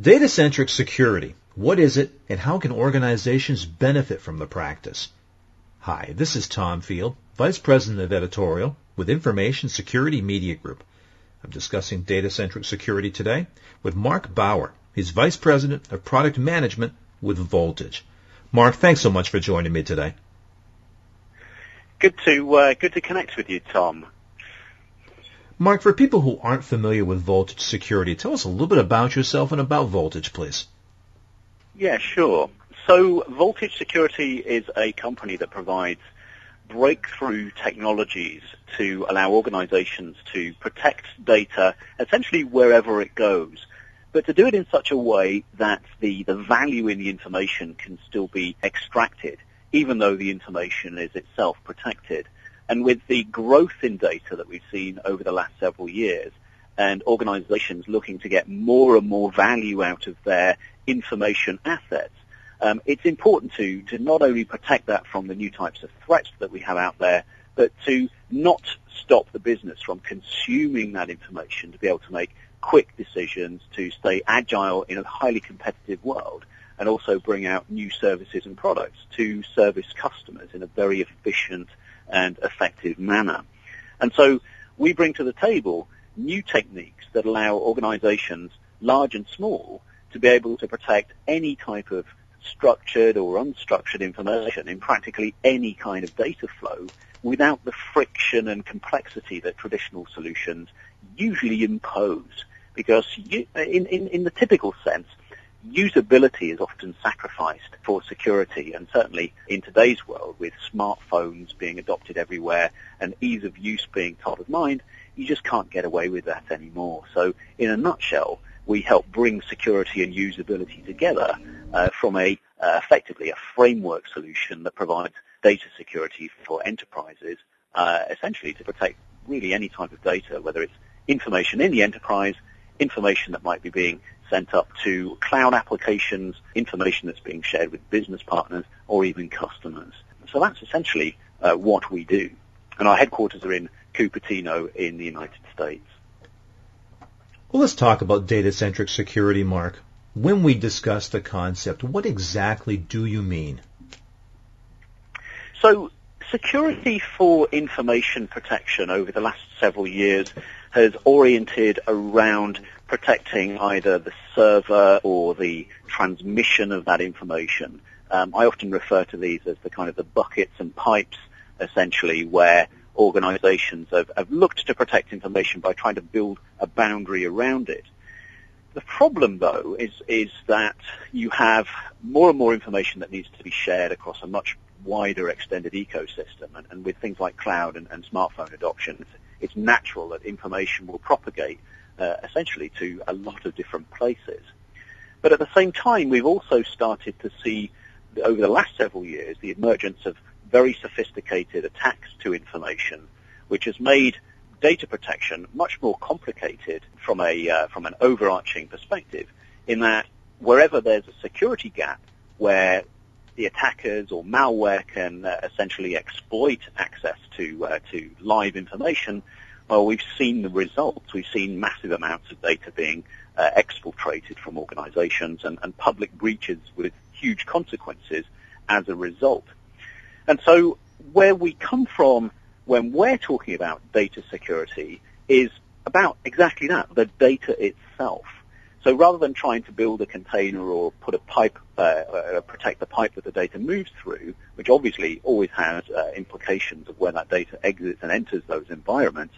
Data-centric security. What is it and how can organizations benefit from the practice? Hi, this is Tom Field, Vice President of Editorial with Information Security Media Group. I'm discussing data-centric security today with Mark Bower. He's Vice President of Product Management with Voltage. Mark, thanks so much for joining me today. Good to uh, good to connect with you, Tom. Mark, for people who aren't familiar with Voltage Security, tell us a little bit about yourself and about Voltage, please. Yeah, sure. So Voltage Security is a company that provides breakthrough technologies to allow organizations to protect data essentially wherever it goes, but to do it in such a way that the, the value in the information can still be extracted, even though the information is itself protected. And with the growth in data that we've seen over the last several years, and organizations looking to get more and more value out of their information assets, um, it's important to, to not only protect that from the new types of threats that we have out there, but to not stop the business from consuming that information to be able to make quick decisions, to stay agile in a highly competitive world, and also bring out new services and products to service customers in a very efficient and effective manner. And so we bring to the table new techniques that allow organizations, large and small, to be able to protect any type of structured or unstructured information in practically any kind of data flow without the friction and complexity that traditional solutions usually impose. Because you, in, in, in the typical sense, usability is often sacrificed for security and certainly in today's world with smartphones being adopted everywhere and ease of use being top of mind, you just can't get away with that anymore. So in a nutshell, we help bring security and usability together uh, from a uh, effectively a framework solution that provides data security for enterprises, uh, essentially to protect really any type of data, whether it's information in the enterprise, information that might be being sent up to cloud applications, information that's being shared with business partners or even customers. So that's essentially uh, what we do. And our headquarters are in Cupertino in the United States. Well, let's talk about data-centric security, Mark. When we discuss the concept, what exactly do you mean? So security for information protection over the last several years has oriented around protecting either the server or the transmission of that information. Um, I often refer to these as the kind of the buckets and pipes, essentially, where organizations have, have looked to protect information by trying to build a boundary around it. The problem, though, is, is that you have more and more information that needs to be shared across a much wider extended ecosystem. And, and with things like cloud and, and smartphone adoption, it's, natural that information will propagate uh, essentially to a lot of different places. But at the same time, we've also started to see over the last several years the emergence of very sophisticated attacks to information, which has made data protection much more complicated from a uh, from an overarching perspective. In that, wherever there's a security gap where the attackers or malware can uh, essentially exploit access to uh, to live information, well, we've seen the results. We've seen massive amounts of data being uh, exfiltrated from organizations and, and public breaches with huge consequences as a result. And so where we come from when we're talking about data security is about exactly that, the data itself. So rather than trying to build a container or put a pipe, uh, uh, protect the pipe that the data moves through, which obviously always has uh, implications of where that data exits and enters those environments,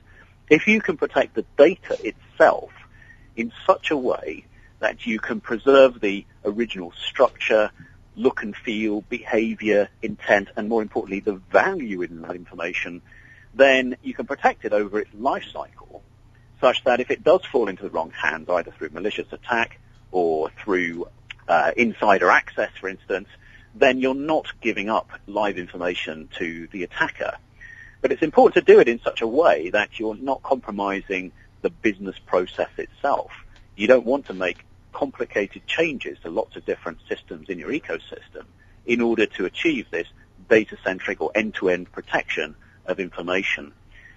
if you can protect the data itself in such a way that you can preserve the original structure, look and feel, behavior, intent, and more importantly, the value in that information, then you can protect it over its life cycle such that if it does fall into the wrong hands, either through malicious attack or through uh, insider access, for instance, then you're not giving up live information to the attacker. But it's important to do it in such a way that you're not compromising the business process itself. You don't want to make complicated changes to lots of different systems in your ecosystem in order to achieve this data-centric or end-to-end protection of information.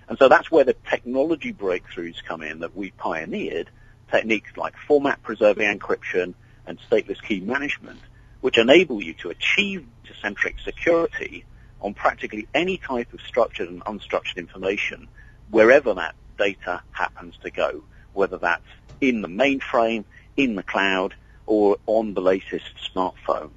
And so that's where the technology breakthroughs come in that we pioneered techniques like format preserving encryption and stateless key management, which enable you to achieve data-centric security on practically any type of structured and unstructured information, wherever that data happens to go, whether that's in the mainframe, in the cloud, or on the latest smartphone.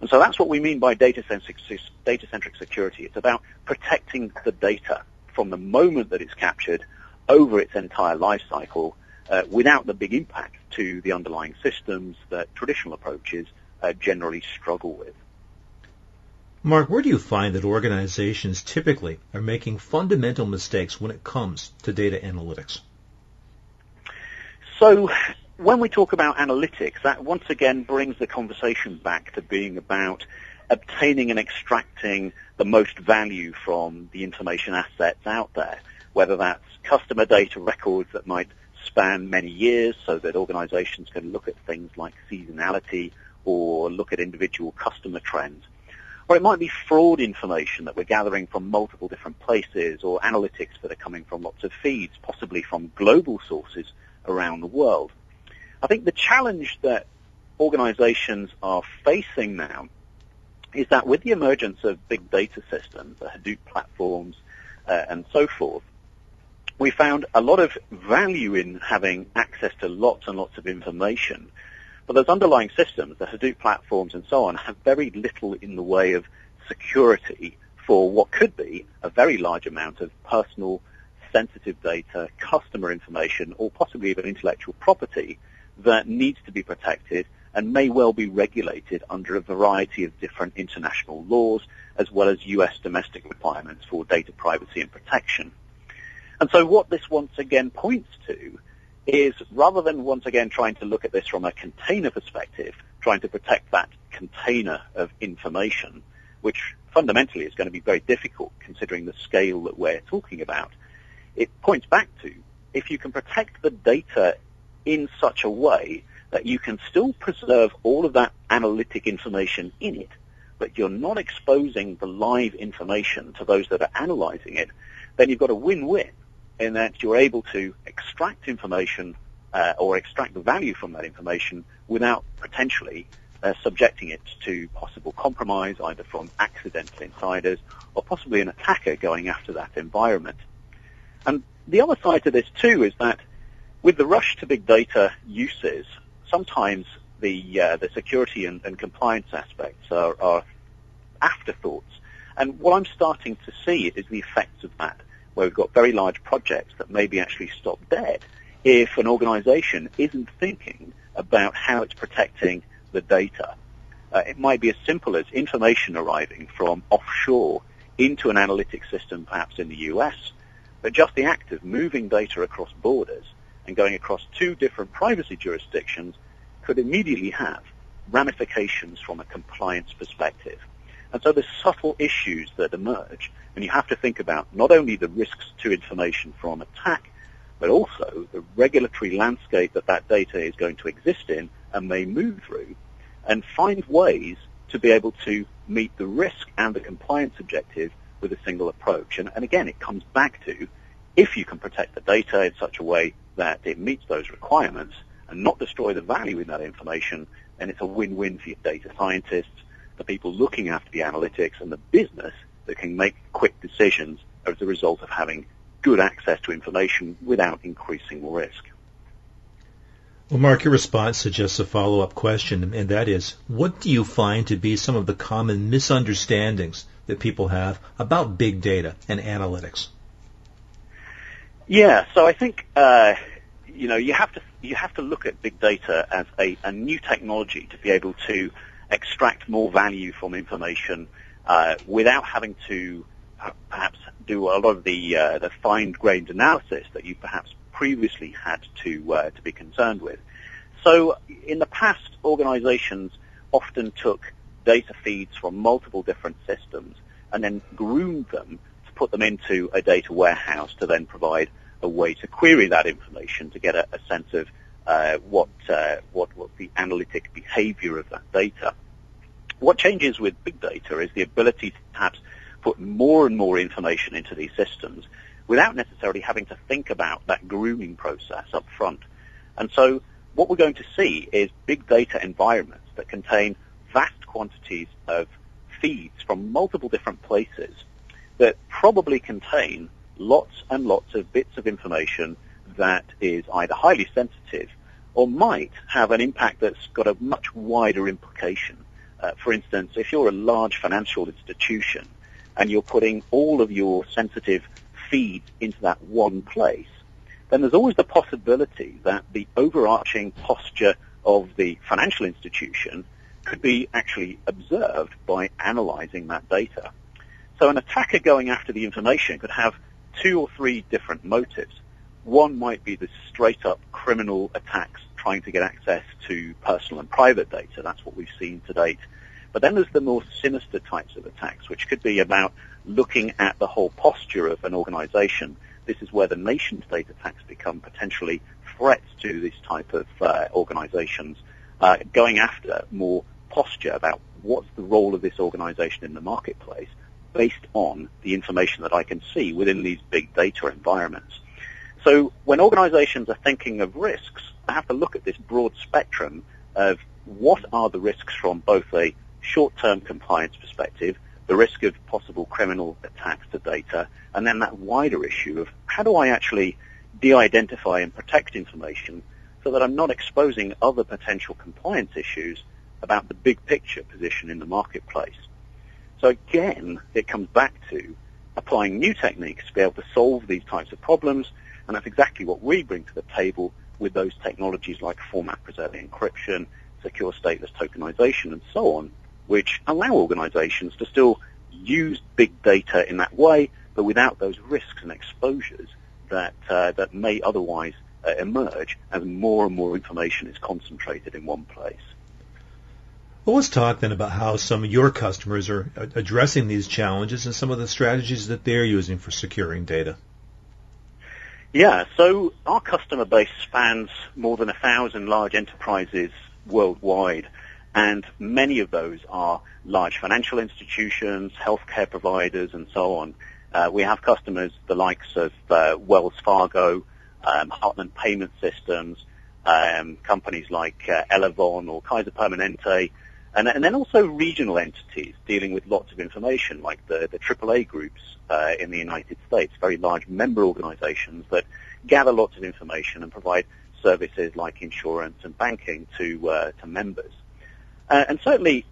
And so that's what we mean by data-centric, data-centric security. It's about protecting the data from the moment that it's captured over its entire life cycle uh, without the big impact to the underlying systems that traditional approaches uh, generally struggle with. Mark, where do you find that organizations typically are making fundamental mistakes when it comes to data analytics? So when we talk about analytics, that once again brings the conversation back to being about obtaining and extracting the most value from the information assets out there, whether that's customer data records that might span many years so that organizations can look at things like seasonality or look at individual customer trends. Or it might be fraud information that we're gathering from multiple different places or analytics that are coming from lots of feeds, possibly from global sources around the world. I think the challenge that organizations are facing now is that with the emergence of big data systems, the Hadoop platforms, uh, and so forth, we found a lot of value in having access to lots and lots of information. But those underlying systems, the Hadoop platforms and so on, have very little in the way of security for what could be a very large amount of personal sensitive data, customer information, or possibly even intellectual property that needs to be protected and may well be regulated under a variety of different international laws as well as US domestic requirements for data privacy and protection. And so what this once again points to is rather than once again trying to look at this from a container perspective, trying to protect that container of information, which fundamentally is going to be very difficult considering the scale that we're talking about, it points back to if you can protect the data in such a way that you can still preserve all of that analytic information in it, but you're not exposing the live information to those that are analyzing it, then you've got a win-win in that you're able to extract information uh, or extract the value from that information without potentially uh, subjecting it to possible compromise either from accidental insiders or possibly an attacker going after that environment. And the other side to this too is that with the rush to big data uses, sometimes the uh, the security and, and compliance aspects are, are, afterthoughts. And what I'm starting to see is the effects of that, where we've got very large projects that maybe actually stop dead if an organization isn't thinking about how it's protecting the data. Uh, it might be as simple as information arriving from offshore into an analytics system, perhaps in the US, but just the act of moving data across borders and going across two different privacy jurisdictions could immediately have ramifications from a compliance perspective. And so there's subtle issues that emerge, and you have to think about not only the risks to information from attack, but also the regulatory landscape that that data is going to exist in and may move through, and find ways to be able to meet the risk and the compliance objective with a single approach. And, and again, it comes back to if you can protect the data in such a way that it meets those requirements and not destroy the value in that information, then it's a win-win for your data scientists, the people looking after the analytics, and the business that can make quick decisions as a result of having good access to information without increasing risk. Well, Mark, your response suggests a follow-up question, and that is, what do you find to be some of the common misunderstandings that people have about big data and analytics? Yeah, so I think uh, you know you have to you have to look at big data as a, a new technology to be able to extract more value from information uh, without having to uh, perhaps do a lot of the uh, the fine-grained analysis that you perhaps previously had to uh, to be concerned with. So in the past, organizations often took data feeds from multiple different systems and then groomed them to put them into a data warehouse to then provide a way to query that information to get a, a sense of uh, what, uh, what what the analytic behavior of that data. What changes with big data is the ability to perhaps put more and more information into these systems without necessarily having to think about that grooming process up front. And so what we're going to see is big data environments that contain vast quantities of feeds from multiple different places that probably contain lots and lots of bits of information that is either highly sensitive or might have an impact that's got a much wider implication. Uh, for instance, if you're a large financial institution and you're putting all of your sensitive feeds into that one place, then there's always the possibility that the overarching posture of the financial institution could be actually observed by analyzing that data. So an attacker going after the information could have two or three different motives. One might be the straight up criminal attacks trying to get access to personal and private data. That's what we've seen to date. But then there's the more sinister types of attacks, which could be about looking at the whole posture of an organization. This is where the nation state attacks become potentially threats to this type of uh, organizations, uh, going after more posture about what's the role of this organization in the marketplace based on the information that I can see within these big data environments. So when organizations are thinking of risks, they have to look at this broad spectrum of what are the risks from both a short-term compliance perspective, the risk of possible criminal attacks to data, and then that wider issue of how do I actually de-identify and protect information so that I'm not exposing other potential compliance issues about the big picture position in the marketplace. So again, it comes back to applying new techniques to be able to solve these types of problems, and that's exactly what we bring to the table with those technologies like format preserving encryption, secure stateless tokenization, and so on, which allow organizations to still use big data in that way, but without those risks and exposures that uh, that may otherwise uh, emerge as more and more information is concentrated in one place. Well, let's talk then about how some of your customers are addressing these challenges and some of the strategies that they're using for securing data. Yeah, so our customer base spans more than a thousand large enterprises worldwide, and many of those are large financial institutions, healthcare providers, and so on. Uh, we have customers the likes of uh, Wells Fargo, um, Heartland Payment Systems, um, companies like uh, Elavon or Kaiser Permanente, and, and then also regional entities dealing with lots of information, like the, the AAA groups uh, in the United States, very large member organizations that gather lots of information and provide services like insurance and banking to, uh, to members. Uh, and certainly,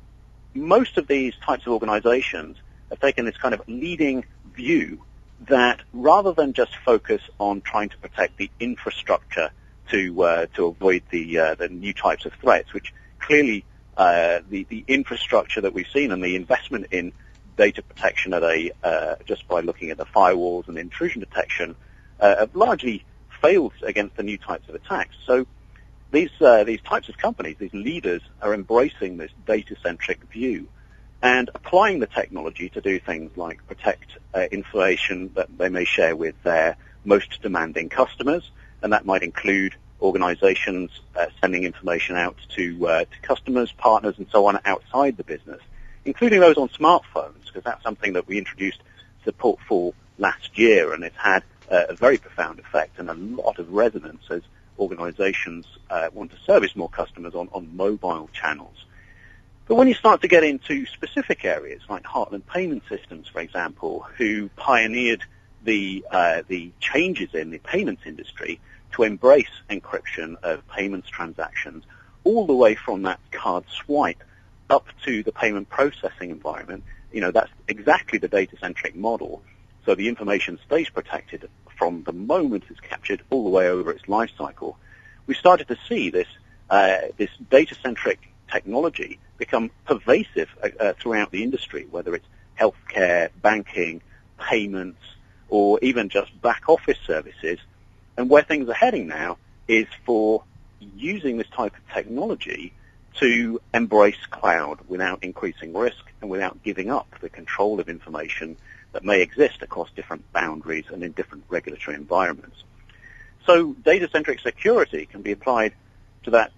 most of these types of organizations have taken this kind of leading view that rather than just focus on trying to protect the infrastructure to uh, to avoid the uh, the new types of threats, which clearly uh, the, the infrastructure that we've seen and the investment in data protection at a, uh, just by looking at the firewalls and intrusion detection, uh, have largely failed against the new types of attacks. So these, uh, these types of companies, these leaders, are embracing this data-centric view and applying the technology to do things like protect uh, information that they may share with their most demanding customers, and that might include organizations uh, sending information out to, uh, to customers, partners, and so on outside the business, including those on smartphones, because that's something that we introduced support for last year, and it's had uh, a very profound effect and a lot of resonance as organizations uh, want to service more customers on, on mobile channels. But when you start to get into specific areas like Heartland Payment Systems, for example, who pioneered the uh, the changes in the payments industry, to embrace encryption of payments transactions all the way from that card swipe up to the payment processing environment. You know, that's exactly the data-centric model. So the information stays protected from the moment it's captured all the way over its life cycle. We started to see this, uh, this data-centric technology become pervasive uh, uh, throughout the industry, whether it's healthcare, banking, payments, or even just back office services and where things are heading now is for using this type of technology to embrace cloud without increasing risk and without giving up the control of information that may exist across different boundaries and in different regulatory environments. So data-centric security can be applied to that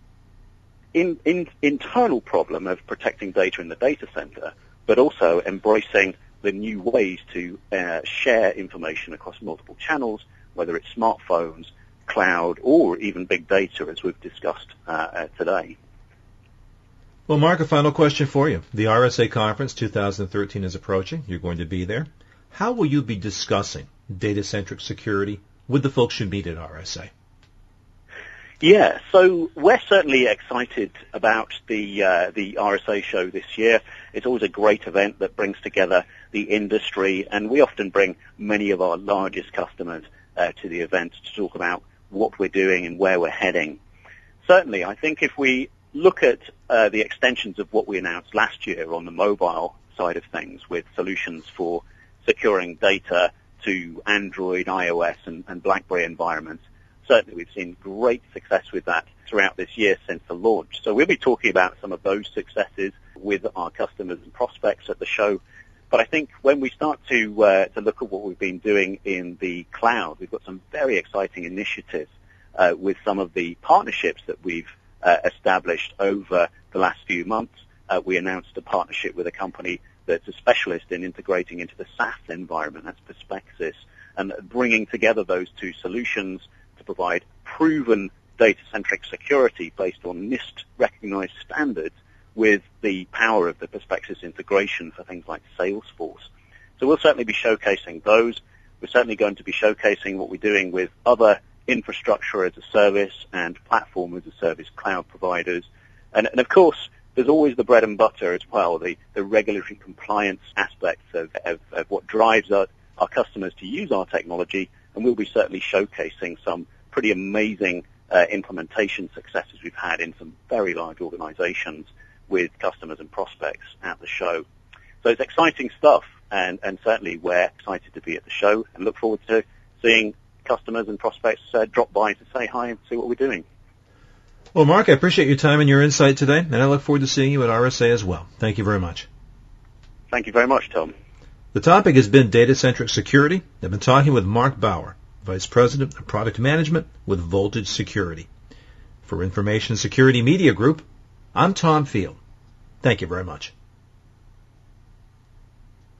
in, in, internal problem of protecting data in the data center, but also embracing the new ways to uh, share information across multiple channels whether it's smartphones, cloud, or even big data, as we've discussed uh, uh today. Well, Mark, a final question for you. The RSA Conference 2013 is approaching. You're going to be there. How will you be discussing data-centric security with the folks you meet at RSA? Yeah, so we're certainly excited about the uh, the RSA show this year. It's always a great event that brings together the industry, and we often bring many of our largest customers uh, to the event to talk about what we're doing and where we're heading. Certainly, I think if we look at uh, the extensions of what we announced last year on the mobile side of things with solutions for securing data to Android, iOS, and, and BlackBerry environments, certainly we've seen great success with that throughout this year since the launch. So we'll be talking about some of those successes with our customers and prospects at the show. But I think when we start to uh, to look at what we've been doing in the cloud, we've got some very exciting initiatives uh, with some of the partnerships that we've uh, established over the last few months. Uh, we announced a partnership with a company that's a specialist in integrating into the SaaS environment, that's Perspecsys, and bringing together those two solutions to provide proven data-centric security based on NIST recognized standards with the power of the Perspecsys integration for things like Salesforce. So we'll certainly be showcasing those. We're certainly going to be showcasing what we're doing with other infrastructure as a service and platform as a service cloud providers. And, and of course, there's always the bread and butter as well, the, the regulatory compliance aspects of, of, of what drives our, our customers to use our technology. And we'll be certainly showcasing some pretty amazing uh, implementation successes we've had in some very large organizations with customers and prospects at the show. So it's exciting stuff, and, and certainly we're excited to be at the show and look forward to seeing customers and prospects uh, drop by to say hi and see what we're doing. Well, Mark, I appreciate your time and your insight today, and I look forward to seeing you at RSA as well. Thank you very much. Thank you very much, Tom. The topic has been data-centric security. I've been talking with Mark Bower, Vice President of Product Management with Voltage Security. For Information Security Media Group, I'm Tom Field. Thank you very much.